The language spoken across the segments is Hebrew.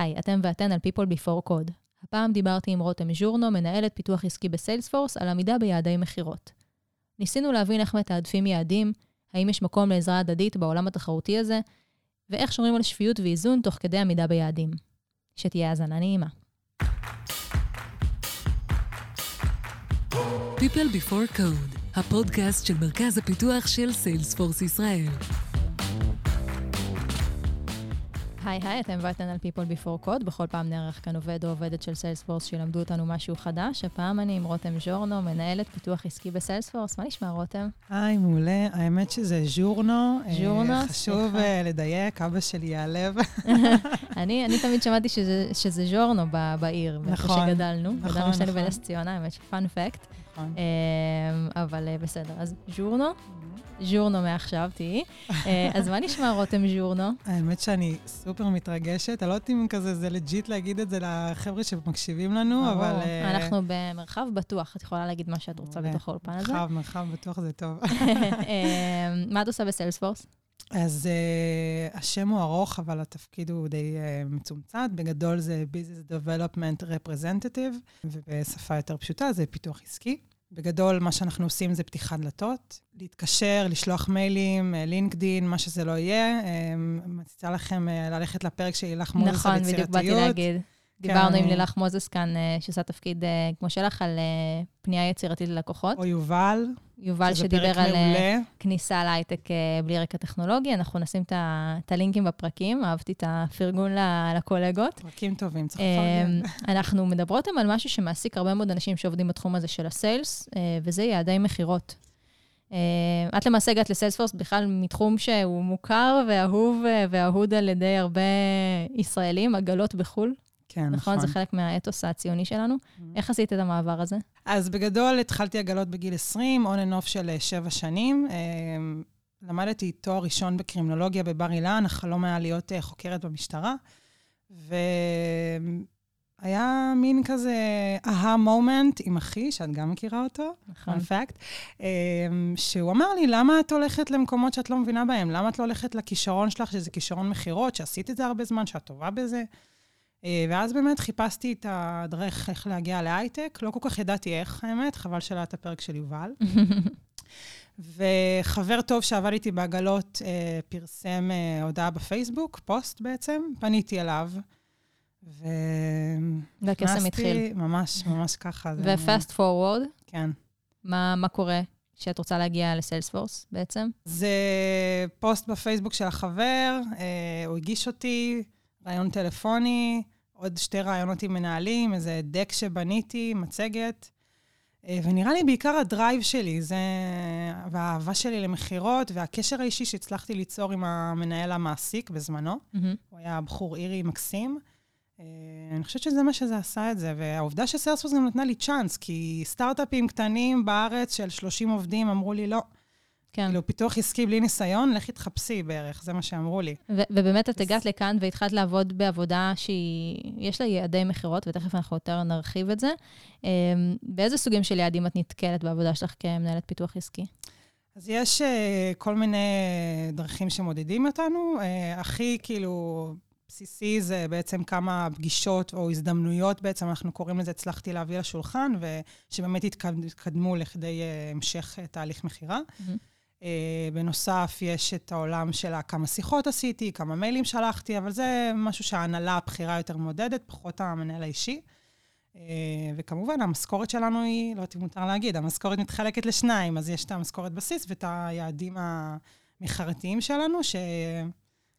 היי, אתם ואתן על People Before Code. הפעם דיברתי עם רותם ז'ורנו, מנהלת פיתוח עסקי בסיילספורס, על עמידה ביעדי מכירות. ניסינו להבין איך מתעדפים יעדים, האם יש מקום לעזרה הדדית בעולם התחרותי הזה, ואיך שומרים על שפיות ואיזון תוך כדי עמידה ביעדים. שתהיה האזנה נעימה. People Before Code, הפודקאסט של מרכז הפיתוח של סיילספורס ישראל. היי היי, אתם ואתן על People Before Code. בכל פעם נערך כאן עובד או עובדת של סיילספורס שילמדו אותנו משהו חדש. הפעם אני עם רותם ז'ורנו, מנהלת פיתוח עסקי בסיילספורס. מה נשמע, רותם? היי, מעולה. האמת שזה ז'ורנו. ז'ורנו, אה, חשוב סליחה. אה, לדייק, אבא שלי ייעלב. אני, אני תמיד שמעתי שזה, שזה ז'ורנו ב, בעיר, נכון, שגדלנו. נכון, גדלנו שנינו נכון. בנס ציונה, האמת שפאנ פקט. נכון. אבל אה, בסדר, אז ז'ורנו, ז'ורנו מעכשיו תהיי. אה, אז מה נשמע, רותם ז'ורנו? האמת שאני סופר מתרגשת. אני לא יודעת אם כזה זה legit להגיד את זה לחבר'ה שמקשיבים לנו, אבל... אה, אנחנו במרחב בטוח, את יכולה להגיד מה שאת רוצה. בתוך האולפן הזה. מרחב, מרחב בטוח זה טוב. אה, מה את עושה ב Salesforce? אז אה, השם הוא ארוך, אבל התפקיד הוא די אה, מצומצם. בגדול זה Business Development Representative, ובשפה יותר פשוטה זה פיתוח עסקי. בגדול, מה שאנחנו עושים זה פתיחת דלתות, להתקשר, לשלוח מיילים, אה, לינקדין, מה שזה לא יהיה. אה, מציעה לכם אה, ללכת לפרק של לילך מוזס נכון, על בדיוק באתי יצירתיות. להגיד. דיברנו עם אני- לילך מוזס כאן, אה, שעושה תפקיד אה, כמו שלך, על אה, פנייה יצירתית ללקוחות. או יובל, יובל שדיבר על מעולה. כניסה להייטק בלי רקע טכנולוגי. אנחנו נשים את הלינקים בפרקים, אהבתי את הפרגון לקולגות. פרקים טובים, צריך לפרגן. אנחנו מדברות על משהו שמעסיק הרבה מאוד אנשים שעובדים בתחום הזה של הסיילס, וזה יעדי מכירות. את למעשה הגעת לסיילספורס בכלל מתחום שהוא מוכר ואהוב אה, ואהוד על ידי הרבה ישראלים, עגלות בחו"ל, כן, נכון? נכון. זה חלק מהאתוס הציוני שלנו. איך עשית את המעבר הזה? אז בגדול התחלתי עגלות בגיל 20, on and off של אה, שבע שנים. אה, למדתי תואר ראשון בקרימינולוגיה בבר אילן, החלום היה להיות אה, חוקרת במשטרה. והיה מין כזה אהה מומנט עם אחי, שאת גם מכירה אותו, נכון. אה, שהוא אמר לי, למה את הולכת למקומות שאת לא מבינה בהם? למה את לא הולכת לכישרון שלך, שזה כישרון מכירות, שעשית את זה הרבה זמן, שאת טובה בזה? אה, ואז באמת חיפשתי את הדרך איך להגיע להייטק. לא כל כך ידעתי איך, האמת, חבל שלא היה את הפרק של יובל. וחבר טוב שעבד איתי בעגלות אה, פרסם אה, הודעה בפייסבוק, פוסט בעצם, פניתי אליו. ו... והקסם התחיל. ממש, ממש ככה. ו-fast forward, כן. מה מה קורה כשאת רוצה להגיע ל Salesforce בעצם? זה פוסט בפייסבוק של החבר, אה, הוא הגיש אותי, ראיון טלפוני, עוד שתי ראיונות עם מנהלים, איזה deck שבניתי, מצגת. אה, ונראה לי בעיקר ה drive שלי, זה... והאהבה שלי למכירות, והקשר האישי שהצלחתי ליצור עם המנהל המעסיק בזמנו. מהמם. הוא היה בחור אירי מקסים. אה, אני חושבת שזה מה שזה עשה את זה, והעובדה שסיילספורס גם נתנה לי צ'אנס, כי סטארט-אפים קטנים בארץ של 30 עובדים אמרו לי, לא, כן. כאילו, פיתוח עסקי בלי ניסיון, לכי תחפשי בערך, זה מה שאמרו לי. ו- ובאמת את הגעת לכאן והתחלת לעבוד בעבודה שהיא, יש לה יעדי מכירות, ותכף אנחנו יותר נרחיב את זה. אמ, באיזה סוגים של יעדים את נתקלת בעבודה שלך כמנהלת פיתוח עסקי? אז יש uh, כל מיני דרכים שמודדים אותנו. Uh, הכי כאילו בסיסי זה בעצם כמה פגישות או הזדמנויות, בעצם אנחנו קוראים לזה הצלחתי להביא לשולחן, ושבאמת התקד- התקדמו לכדי uh, המשך uh, תהליך מכירה. מהמם. Uh, בנוסף, יש את העולם של כמה שיחות עשיתי, כמה מיילים שלחתי, אבל זה משהו שההנהלה הבכירה יותר מודדת, פחות המנהל האישי. Uh, וכמובן, המשכורת שלנו היא, לא יודעת אם מותר להגיד, המשכורת מתחלקת לשניים, אז יש את המשכורת בסיס ואת היעדים המחרתיים שלנו, ש...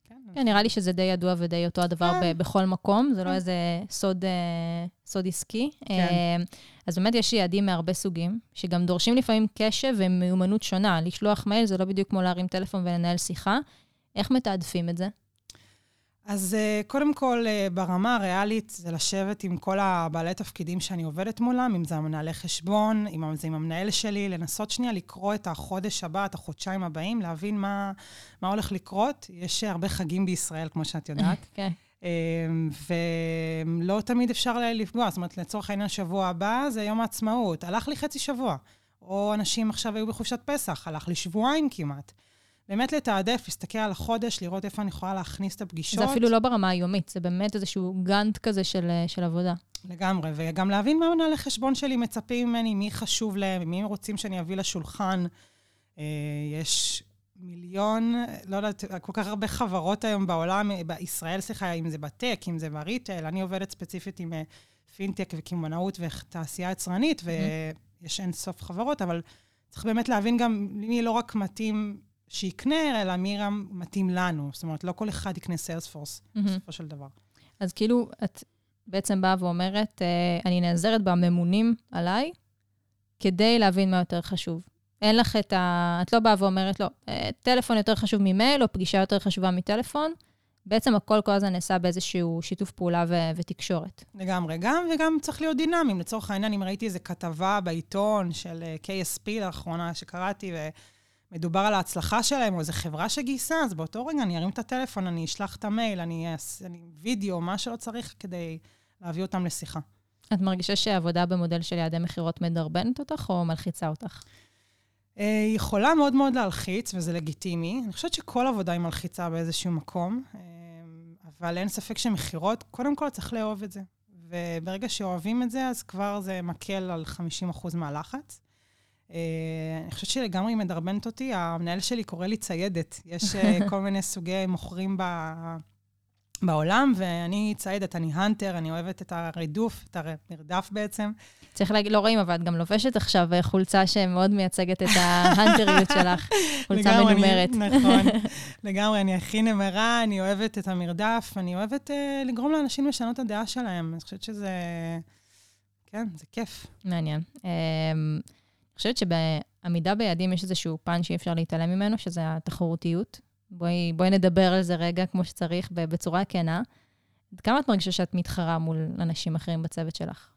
כן, כן, נראה לי שזה די ידוע ודי אותו הדבר כן. בכל מקום, זה לא כן. איזה סוד, אה, סוד עסקי. כן. אה, אז באמת יש יעדים מהרבה סוגים, שגם דורשים לפעמים קשב ומיומנות שונה. לשלוח מייל זה לא בדיוק כמו להרים טלפון ולנהל שיחה. איך מתעדפים את זה? אז uh, קודם כל, uh, ברמה הריאלית, זה לשבת עם כל הבעלי תפקידים שאני עובדת מולם, אם זה המנהלי חשבון, אם זה עם המנהל שלי, לנסות שנייה לקרוא את החודש הבא, את החודשיים הבאים, להבין מה, מה הולך לקרות. יש הרבה חגים בישראל, כמו שאת יודעת. כן. ולא תמיד אפשר לפגוע. זאת אומרת, לצורך העניין, שבוע הבא זה יום העצמאות. הלך לי חצי שבוע. או אנשים עכשיו היו בחופשת פסח, הלך לי שבועיים כמעט. באמת לתעדף, להסתכל על החודש, לראות איפה אני יכולה להכניס את הפגישות. זה אפילו לא ברמה היומית, זה באמת איזשהו גאנט כזה של, של עבודה. לגמרי, וגם להבין מה מנהלי חשבון שלי מצפים ממני, מי חשוב להם, מי רוצים שאני אביא לשולחן. אה, יש מיליון, לא יודעת, כל כך הרבה חברות היום בעולם, בישראל, סליחה, אם זה בטק, אם זה בריטל, אני עובדת ספציפית עם אה, פינטק וקמעונאות ותעשייה יצרנית. ויש אין סוף חברות, אבל צריך באמת להבין גם מי לא רק מתאים שיקנה, אלא מי גם מתאים לנו. זאת אומרת, לא כל אחד יקנה סיילספורס. בסופו של דבר. אז כאילו, את בעצם באה ואומרת, אה, אני נעזרת בממונים עליי, כדי להבין מה יותר חשוב. אין לך את ה... את לא באה ואומרת, לא, אה, טלפון יותר חשוב ממייל, או פגישה יותר חשובה מטלפון. בעצם הכל כל הזמן נעשה באיזשהו שיתוף פעולה ו- ותקשורת. לגמרי. גם וגם צריך להיות דינמיים. לצורך העניין, אם ראיתי איזו כתבה בעיתון של אה, KSP לאחרונה שקראתי, ומדובר על ההצלחה שלהם, או איזו חברה שגייסה, אז באותו רגע אני ארים את הטלפון, אני אשלח את המייל, אני אעשה וידאו, מה שלא צריך כדי להביא אותם לשיחה. את מרגישה שעבודה במודל של יעדי מכירות מדרבנת אותך או מלחיצה אותך? אה, יכולה מאוד מאוד להלחיץ, וזה לגיטימי. אני חושבת שכל עבודה היא מלחיצה באיזשהו מקום, אה, אבל אין ספק שמכירות, קודם כל צריך לאהוב את זה. וברגע שאוהבים את זה, אז כבר זה מקל על 50% מהלחץ. אה, אני חושבת שלגמרי מדרבנת אותי. המנהל שלי קורא לי ציידת. יש כל מיני סוגי מוכרים ב... בעולם, ואני ציידת, אני האנטר, אני אוהבת את הרידוף, את המרדף בעצם. צריך להגיד, לא רואים, אבל את גם לובשת עכשיו אה, חולצה שמאוד מייצגת את ההאנטריות שלך, חולצה מנומרת. נכון, לגמרי, אני הכי נמרה, אני אוהבת את המרדף, אני אוהבת uh, לגרום לאנשים לשנות את הדעה שלהם. אני חושבת שזה, כן, זה כיף. מעניין. Um, אני חושבת שבעמידה ביעדים יש איזשהו פן שאי אפשר להתעלם ממנו, שזה התחרותיות. בואי, בואי נדבר על זה רגע כמו שצריך, בצורה כנה. כמה את מרגישה שאת מתחרה מול אנשים אחרים בצוות שלך?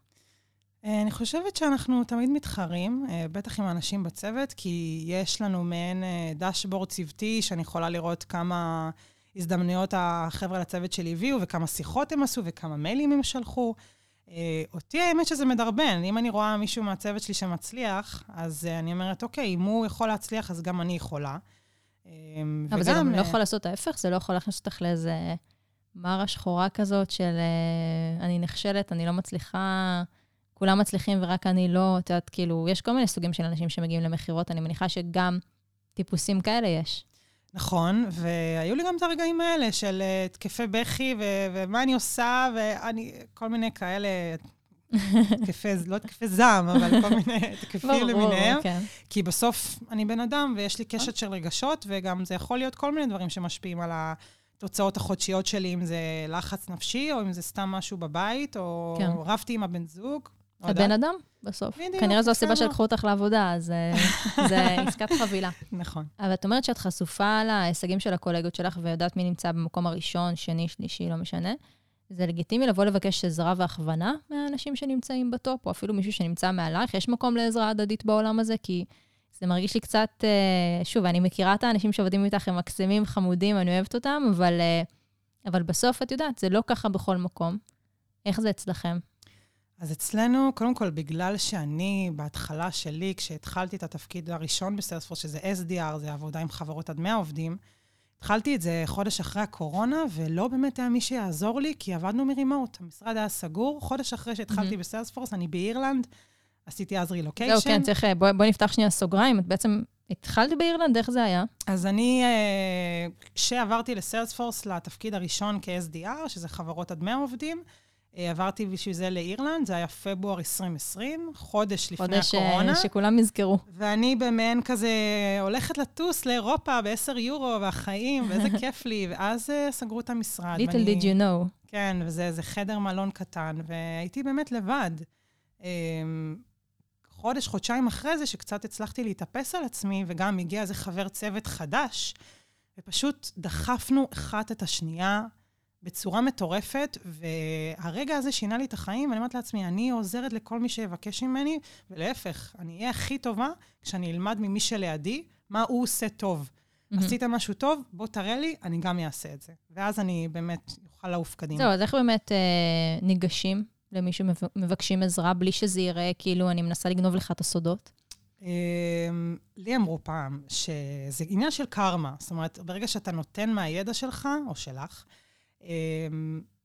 אה, אני חושבת שאנחנו תמיד מתחרים, אה, בטח עם האנשים בצוות, כי יש לנו מעין אה, דשבורד צוותי שאני יכולה לראות כמה הזדמנויות החבר'ה לצוות שלי הביאו, וכמה שיחות הם עשו, וכמה מיילים הם שלחו. אותי האמת שזה מדרבן. אם אני רואה מישהו מהצוות שלי שמצליח, אז אני אומרת, אוקיי, אם הוא יכול להצליח, אז גם אני יכולה. אבל וגם, זה גם לא יכול לעשות ההפך? זה לא יכול להכניס אותך לאיזה מרה שחורה כזאת של אני נכשלת, אני לא מצליחה... כולם מצליחים ורק אני לא, את יודעת, כאילו, יש כל מיני סוגים של אנשים שמגיעים למכירות, אני מניחה שגם טיפוסים כאלה יש. נכון, והיו לי גם את הרגעים האלה של אה, התקפי בכי, ו- ומה אני עושה, ואני, כל מיני כאלה, התקפי, לא התקפי זעם, אבל כל מיני התקפים למיניהם. כן. כי בסוף אני בן אדם, ויש לי קשת של רגשות, וגם זה יכול להיות כל מיני דברים שמשפיעים על התוצאות החודשיות שלי, אם זה לחץ נפשי, או אם זה סתם משהו בבית, או כן. רבתי עם הבן זוג. את בן אדם, בסוף. בדיוק. כנראה זו הסיבה שלקחו אותך לעבודה, אז אה, זה עסקת חבילה. נכון. אבל את אומרת שאת חשופה להישגים של הקולגות שלך ויודעת מי נמצא במקום הראשון, שני, שלישי, לא משנה. זה לגיטימי לבוא לבקש עזרה והכוונה מהאנשים שנמצאים בטופ, או אפילו מישהו שנמצא מעלייך. יש מקום לעזרה הדדית בעולם הזה, כי זה מרגיש לי קצת, אה, שוב, אני מכירה את האנשים שעובדים איתך, הם מקסימים, חמודים, אני אוהבת אותם, אבל, אה, אבל בסוף, את יודעת, זה לא ככה בכל מקום. איך זה אצלכם? אז אצלנו, קודם כל, בגלל שאני, בהתחלה שלי, כשהתחלתי את התפקיד הראשון בסיילספורס, שזה SDR, זה עבודה עם חברות עד 100 עובדים, התחלתי את זה חודש אחרי הקורונה, ולא באמת היה מי שיעזור לי, כי עבדנו מרימוט. המשרד היה סגור. חודש אחרי שהתחלתי mm-hmm. בסיילספורס, אני באירלנד, עשיתי אז רילוקיישן. זהו, כן, צריך, בואי בוא נפתח שנייה סוגריים. את בעצם התחלת באירלנד, איך זה היה? אז אני, אה, כשעברתי לסיילספורס לתפקיד הראשון כ-SDR, שזה חברות עד 100 עובדים, אה, עברתי בשביל זה לאירלנד, זה היה פברואר 2020, חודש לפני חודש אה, הקורונה. חודש שכולם יזכרו. ואני במעין כזה הולכת לטוס לאירופה ב-10 יורו, והחיים, ואיזה כיף לי, ואז uh, סגרו את המשרד. Little ואני, did you know. כן, וזה חדר מלון קטן, והייתי באמת לבד. Um, חודש, חודשיים אחרי זה, שקצת הצלחתי להתאפס על עצמי, וגם הגיע איזה חבר צוות חדש, ופשוט דחפנו אחת את השנייה. בצורה מטורפת, והרגע הזה שינה לי את החיים, ואני אומרת לעצמי, אני עוזרת לכל מי שיבקש ממני, ולהפך, אני אהיה הכי טובה כשאני אלמד ממי שלידי מה הוא עושה טוב. Mm-hmm. עשית משהו טוב, בוא תראה לי, אני גם אעשה את זה. ואז אני באמת אוכל לעוף קדימה. זהו, אז איך באמת אה, ניגשים למי שמבקשים עזרה בלי שזה ייראה כאילו אני מנסה לגנוב לך את הסודות? אמ, לי אמרו פעם שזה עניין של קרמה. זאת אומרת, ברגע שאתה נותן מהידע שלך, או שלך,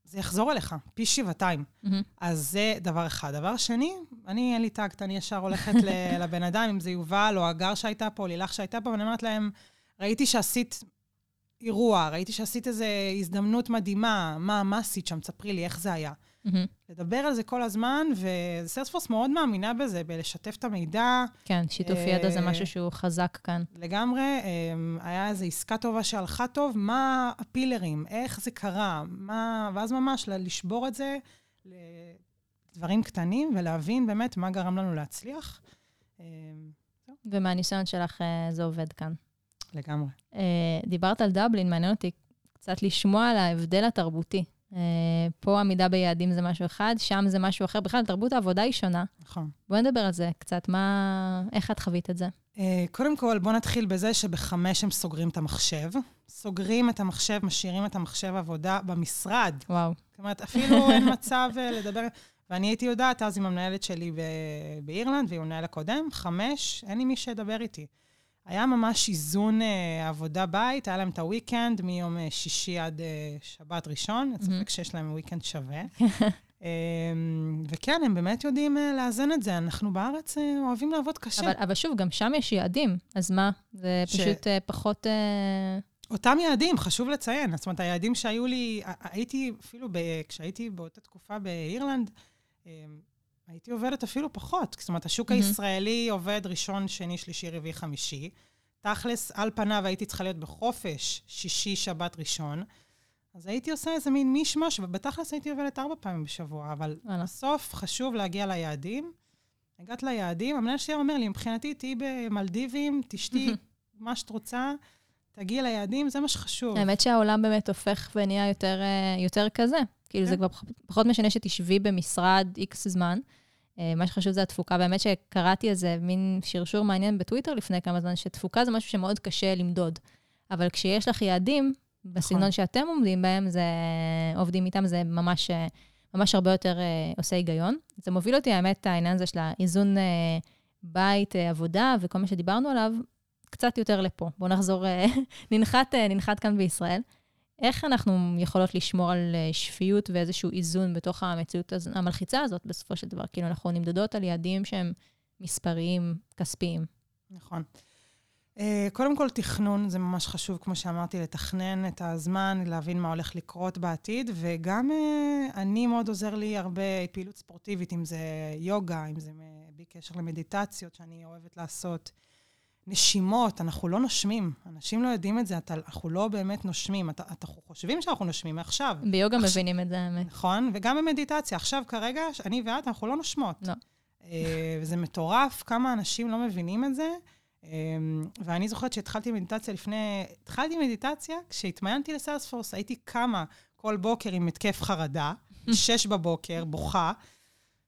זה יחזור אליך, פי שבעתיים. Mm-hmm. אז זה דבר אחד. דבר שני, אני, אין לי טאקט, אני ישר הולכת לבן אדם, אם זה יובל או הגר שהייתה פה, או לילך שהייתה פה, ואני אומרת להם, ראיתי שעשית אירוע, ראיתי שעשית איזו הזדמנות מדהימה, מה, מה עשית שם? תספרי לי, איך זה היה. Mm-hmm. לדבר על זה כל הזמן, וסיילספורס מאוד מאמינה בזה, בלשתף את המידע. כן, שיתוף ידע זה אה, משהו שהוא חזק כאן. לגמרי, אמ, היה איזו עסקה טובה שהלכה טוב, מה הפילרים, איך זה קרה, מה... ואז ממש לשבור את זה לדברים קטנים ולהבין באמת מה גרם לנו להצליח. אמ, ומהניסיון שלך אה, זה עובד כאן. לגמרי. אה, דיברת על דבלין, מעניין אותי קצת לשמוע על ההבדל התרבותי. אה, פה עמידה ביעדים זה משהו אחד, שם זה משהו אחר. בכלל, תרבות העבודה היא שונה. נכון. בואי נדבר על זה קצת, מה... איך את חווית את זה? אה, קודם כל, בואו נתחיל בזה שבחמש הם סוגרים את המחשב. סוגרים את המחשב, משאירים את המחשב עבודה במשרד. וואו. זאת אומרת, אפילו אין מצב לדבר... ואני הייתי יודעת אז עם המנהלת שלי ב- באירלנד ועם המנהל הקודם, חמש, אין לי מי שידבר איתי. היה ממש איזון אה, עבודה-בית, היה להם את הוויקנד מיום אה, שישי עד אה, שבת ראשון, אין ספק שיש להם וויקנד שווה. אה, וכן, הם באמת יודעים אה, לאזן את זה. אנחנו בארץ אה, אוהבים לעבוד קשה. אבל, אבל שוב, גם שם יש יעדים, אז מה? זה ש- פשוט אה, פחות... אה, אותם יעדים, חשוב לציין. זאת אומרת, היעדים שהיו לי, הייתי אפילו, ב, כשהייתי באותה תקופה באירלנד, אה, הייתי עובדת אפילו פחות. זאת אומרת, השוק מהמם. הישראלי עובד ראשון, שני, שלישי, רביעי, חמישי. תכלס, על פניו הייתי צריכה להיות בחופש, שישי, שבת, ראשון. אז הייתי עושה איזה מין מישמש, ובתכלס הייתי עובדת ארבע פעמים בשבוע, אבל וואלה. בסוף חשוב להגיע ליעדים. הגעת ליעדים, המנהל שלי אומר לי, מבחינתי, תהיי במלדיבים, תשתי מה שאת רוצה, תגיעי ליעדים, זה מה שחשוב. האמת שהעולם באמת הופך ונהיה יותר, אה, יותר כזה. כאילו, כן. זה כבר פח- פחות משנה שתשבי במשרד איקס זמן. אה, מה שחשוב זה התפוקה. באמת שקראתי איזה מין שרשור מעניין בטוויטר לפני כמה זמן, שתפוקה זה משהו שמאוד קשה למדוד. אבל כשיש לך יעדים, בסגנון נכון. שאתם עומדים בהם, זה, עובדים איתם, זה ממש, אה, ממש הרבה יותר אה, עושה היגיון. זה מוביל אותי, האמת, העניין הזה של האיזון אה, בית, אה, עבודה וכל מה שדיברנו עליו, קצת יותר לפה. בואו נחזור, אה, ננחת, אה, ננחת כאן בישראל. איך אנחנו יכולות לשמור על אה, שפיות ואיזשהו איזון בתוך המציאות המלחיצה הזאת בסופו של דבר? כאילו, אנחנו נמדדות על יעדים שהם מספריים, כספיים. נכון. קודם כל, תכנון זה ממש חשוב, כמו שאמרתי, לתכנן את הזמן, להבין מה הולך לקרות בעתיד, וגם אני מאוד עוזר לי הרבה פעילות ספורטיבית, אם זה יוגה, אם זה אה, בלי קשר למדיטציות שאני אוהבת לעשות. נשימות, אנחנו לא נושמים. אנשים לא יודעים את זה, אתה, אנחנו לא באמת נושמים. אתה, אנחנו חושבים שאנחנו נושמים מעכשיו, ביוגה עכשיו- מבינים את זה, האמת. נכון? וגם במדיטציה. עכשיו, כרגע, אני ואת, אנחנו לא נושמות. לא. אה, וזה מטורף כמה אנשים לא מבינים את זה. אה, ואני זוכרת שהתחלתי מדיטציה לפני... התחלתי מדיטציה כשהתמיינתי לסיילספורס, הייתי קמה כל בוקר עם התקף חרדה, שש בבוקר, בוכה,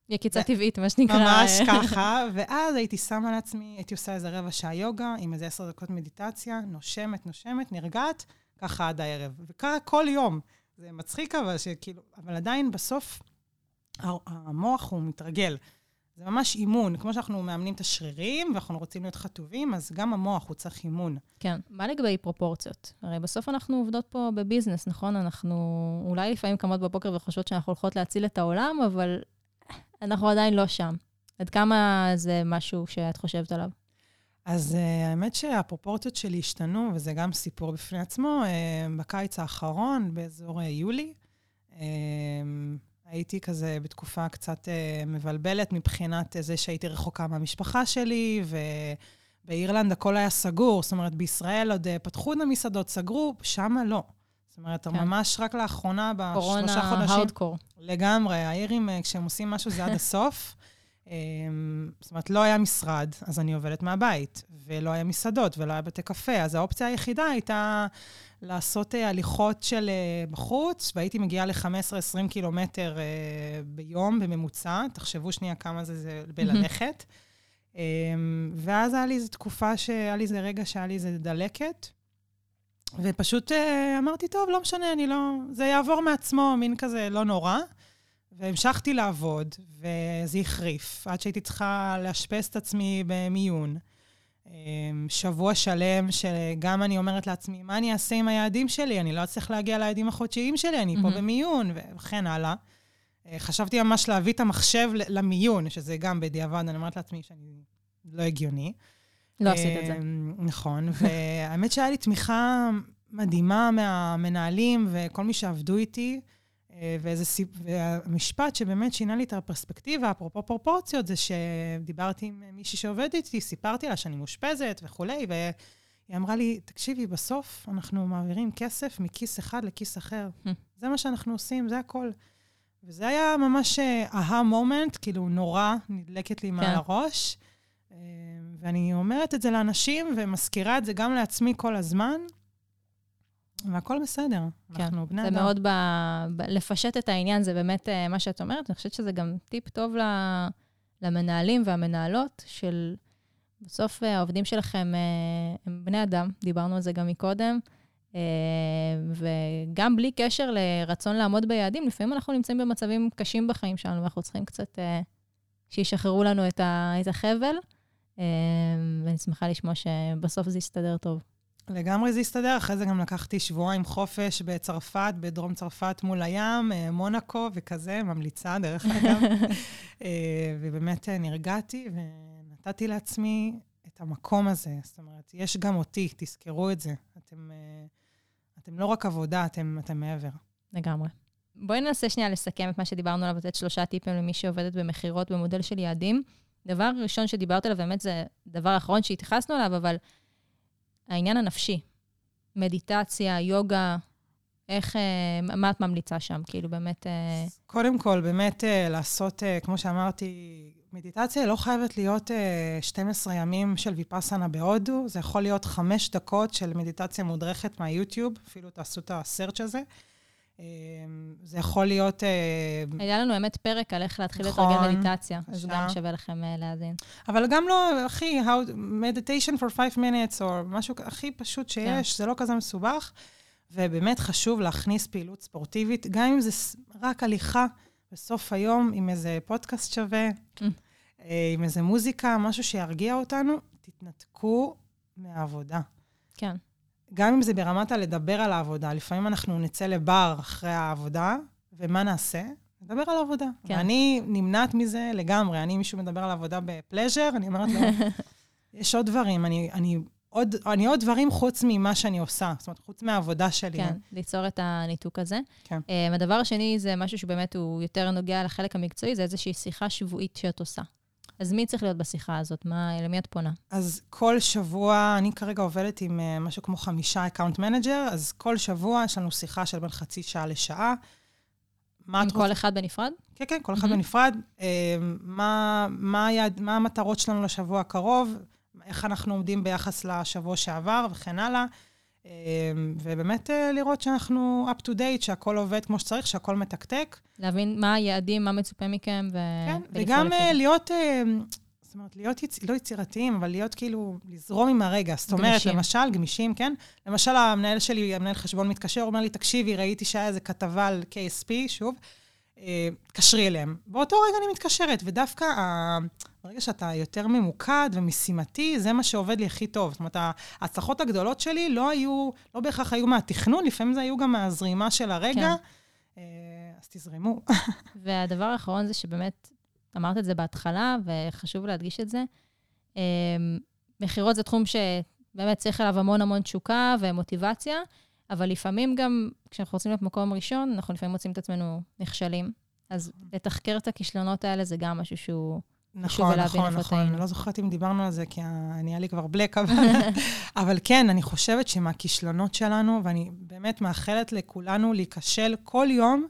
יקיצה טבעית, מה שנקרא. ממש ככה, ואז הייתי שמה לעצמי, הייתי עושה איזה רבע שעה יוגה, עם איזה עשר דקות מדיטציה, נושמת, נושמת, נרגעת, ככה עד הערב. וככה כל יום. זה מצחיק אבל, שכאילו, אבל עדיין בסוף המוח הוא מתרגל. זה ממש אימון. כמו שאנחנו מאמנים את השרירים ואנחנו רוצים להיות חטובים, אז גם המוח הוא צריך אימון. כן. מה לגבי פרופורציות? הרי בסוף אנחנו עובדות פה בביזנס, נכון? אנחנו אולי לפעמים קמות בבוקר וחושבות שאנחנו הולכות להציל את העולם, אבל אנחנו עדיין לא שם. עד כמה זה משהו שאת חושבת עליו? אז uh, האמת שהפרופורציות שלי השתנו, וזה גם סיפור בפני עצמו. Uh, בקיץ האחרון, באזור uh, יולי, uh, הייתי כזה בתקופה קצת uh, מבלבלת מבחינת זה שהייתי רחוקה מהמשפחה שלי, ובאירלנד הכל היה סגור. זאת אומרת, בישראל עוד uh, פתחו את המסעדות, סגרו, שמה לא. אומרת, כן. ממש רק לאחרונה, בשלושה קורונה חודשים... הארדקור. לגמרי, האירים, אה, כשהם עושים משהו, זה עד הסוף. אמ, זאת אומרת, לא היה משרד, אז אני עובדת מהבית, ולא היה מסעדות, ולא היה בתי קפה, אז האופציה היחידה הייתה לעשות אה, הליכות של אה, בחוץ, והייתי מגיעה ל-15-20 קילומטר ביום בממוצע. תחשבו שנייה כמה זה, זה בללכת. אמ, ואז היה לי איזו תקופה שהיה לי איזה רגע שהיה לי איזה דלקת, ופשוט אה, אמרתי, טוב, לא משנה, אני לא... זה יעבור מעצמו, מין כזה לא נורא. והמשכתי לעבוד, וזה החריף, עד שהייתי צריכה לאשפז את עצמי במיון. אמ, שבוע שלם שגם אני אומרת לעצמי, מה אני אעשה עם היעדים שלי? אני לא אצליח להגיע ליעדים החודשיים שלי, אני פה במיון, וכן הלאה. אה, חשבתי ממש להביא את המחשב למיון, שזה גם בדיעבד, אני אומרת לעצמי שאני לא הגיוני. לא עשית את זה. אמ, נכון, והאמת שהיה לי תמיכה מדהימה מהמנהלים וכל מי שעבדו איתי. אה, ואיזה סיפ... והמשפט שבאמת שינה לי את הפרספקטיבה, אפרופו פרופורציות, זה שדיברתי עם מישהי שעובדת איתי, סיפרתי לה שאני מאושפזת וכולי, והיא אמרה לי, תקשיבי, בסוף אנחנו מעבירים כסף מכיס אחד לכיס אחר. זה מה שאנחנו עושים, זה הכל. וזה היה ממש אהה אה, מומנט, כאילו נורא, נדלקת לי כן. מעל הראש. אה, ואני אומרת את זה לאנשים ומזכירה את זה גם לעצמי כל הזמן. והכל בסדר, כן, אנחנו בני אדם. זה מאוד ב... ב... לפשט את העניין, זה באמת uh, מה שאת אומרת. אני חושבת שזה גם טיפ טוב ל... למנהלים והמנהלות, של בסוף uh, העובדים שלכם uh, הם בני אדם, דיברנו על זה גם מקודם, וגם בלי קשר לרצון לעמוד ביעדים, לפעמים אנחנו נמצאים במצבים קשים בחיים שלנו, ואנחנו צריכים קצת שישחררו לנו את, החבל, ואני שמחה לשמוע שבסוף זה יסתדר טוב. לגמרי זה הסתדר, אחרי זה גם לקחתי שבועיים חופש בצרפת, בדרום צרפת מול הים, אה, מונאקו וכזה, ממליצה דרך אגב. אה, ובאמת אה, נרגעתי ונתתי לעצמי את המקום הזה. זאת אומרת, יש גם אותי, תזכרו את זה. אתם, אתם לא רק עבודה, אתם, אתם מעבר. לגמרי. בואי ננסה שנייה לסכם את מה שדיברנו עליו, לתת שלושה טיפים למי שעובדת במכירות במודל של יעדים. דבר ראשון שדיברת עליו, באמת זה דבר אחרון שהתייחסנו אליו, אבל העניין הנפשי, מדיטציה, יוגה, איך, אה, מה את ממליצה שם? כאילו, באמת... אה, קודם כל, באמת אה, לעשות, כמו שאמרתי, מדיטציה לא חייבת להיות 12 ימים של ויפאסנה בהודו, זה יכול להיות חמש דקות של מדיטציה מודרכת מהיוטיוב, אפילו תעשו את הסרצ' הזה. אמ, זה יכול להיות... אה, היה לנו באמת פרק על איך להתחיל נכון, לתרגל מדיטציה, אז גם שווה לכם אה, להאזין. אבל גם לא, הכי, how, meditation for five minutes, או משהו הכי פשוט שיש, כן. זה לא כזה מסובך. ובאמת חשוב להכניס פעילות ספורטיבית, גם אם זה רק הליכה בסוף היום עם איזה פודקאסט שווה, mm. אה, עם איזה מוזיקה, משהו שירגיע אותנו, תתנתקו מהעבודה. כן. גם אם זה ברמת הלדבר על העבודה, לפעמים אנחנו נצא לבר אחרי העבודה, ומה נעשה? נדבר על העבודה. כן. ואני נמנעת מזה לגמרי. אני, מישהו מדבר על עבודה בפלז'ר, אני אומרת לו, יש עוד דברים, אני, אני, עוד, אני עוד דברים חוץ ממה שאני עושה, זאת אומרת, חוץ מהעבודה שלי. כן, ליצור את הניתוק הזה. כן. Um, הדבר השני זה משהו שבאמת הוא יותר נוגע לחלק המקצועי, זה איזושהי שיחה שבועית שאת עושה. אז מי צריך להיות בשיחה הזאת? מה, למי את פונה? אז כל שבוע, אני כרגע עובדת עם אה, משהו כמו חמישה account manager, אז כל שבוע יש לנו שיחה של בין חצי שעה לשעה. עם כל רוצ... אחד בנפרד? כן, כן, כל אחד mm-hmm. בנפרד. אה, מה, מה, היעד, מה המטרות שלנו לשבוע הקרוב, איך אנחנו עומדים ביחס לשבוע שעבר וכן הלאה. אמ, ובאמת אה, לראות שאנחנו up to date, שהכל עובד כמו שצריך, שהכל מתקתק. להבין מה היעדים, מה מצופה מכם, ו... כן, וגם אה, להיות, אה, זאת אומרת, להיות, יצ... לא יצירתיים, אבל להיות כאילו, לזרום עם הרגע. זאת אומרת, גמישים. למשל, גמישים, כן? למשל, המנהל שלי, המנהל חשבון מתקשר, אומר לי, תקשיבי, ראיתי שהיה איזה כתבה על KSP, שוב, תקשרי אליהם. באותו רגע אני מתקשרת, ודווקא ברגע שאתה יותר ממוקד ומשימתי, זה מה שעובד לי הכי טוב. זאת אומרת, ההצלחות הגדולות שלי לא היו, לא בהכרח היו מהתכנון, לפעמים זה היו גם מהזרימה של הרגע. כן. אה, אז תזרמו. והדבר האחרון זה שבאמת, אמרת את זה בהתחלה, וחשוב להדגיש את זה. אה, מכירות זה תחום שבאמת צריך אליו המון המון תשוקה ומוטיבציה, אבל לפעמים גם, כשאנחנו רוצים להיות מקום ראשון, אנחנו לפעמים מוצאים את עצמנו נכשלים. אז לתחקר את הכישלונות האלה זה גם משהו שהוא... נכון, נכון, נכון. אני לא זוכרת אם דיברנו על זה, כי נהיה לי כבר בלק, אבל, אבל כן, אני חושבת שמהכישלונות שלנו, ואני באמת מאחלת לכולנו להיכשל כל יום,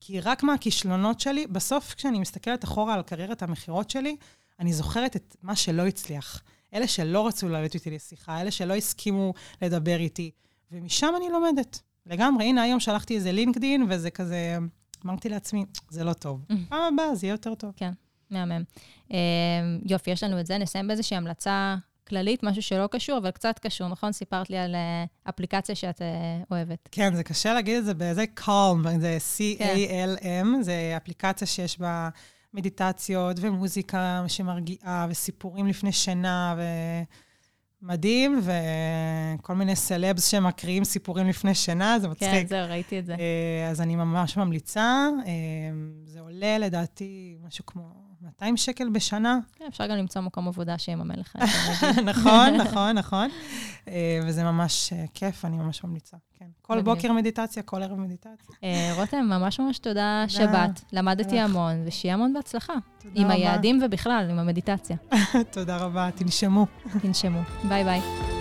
כי רק מהכישלונות שלי, בסוף כשאני מסתכלת אחורה על קריירת המכירות שלי, אני זוכרת את מה שלא הצליח. אלה שלא רצו לעלות איתי לשיחה, אלה שלא הסכימו לדבר איתי, ומשם אני לומדת. לגמרי, הנה, היום שלחתי איזה לינקדין, וזה כזה, אמרתי לעצמי, זה לא טוב. פעם הבאה זה יהיה יותר טוב. כן. מהמם. אמ, יופי, יש לנו את זה. נסיים באיזושהי המלצה כללית, משהו שלא קשור, אבל קצת קשור, נכון? סיפרת לי על אה, אפליקציה שאת אה, אוהבת. כן, זה קשה להגיד את זה באיזה calm, זה C-A-L-M, זה אפליקציה שיש בה מדיטציות ומוזיקה שמרגיעה, וסיפורים לפני שינה, ומדהים, וכל מיני סלבס שמקריאים סיפורים לפני שינה, זה מצחיק. כן, זהו, ראיתי את זה. אה, אז אני ממש ממליצה. זה עולה לדעתי משהו כמו 200 שקל בשנה. כן, אפשר גם למצוא מקום עבודה שיממן לך. נכון, נכון, נכון. אה, וזה ממש אה, כיף, אני ממש ממליצה. כן. כל. בוקר מדיטציה, כל ערב מדיטציה. אה, רותם, ממש ממש תודה. שבאת. למדתי. המון, ושיהיה המון בהצלחה. עם. היעדים ובכלל, עם המדיטציה. תודה רבה, תנשמו. תנשמו. ביי ביי.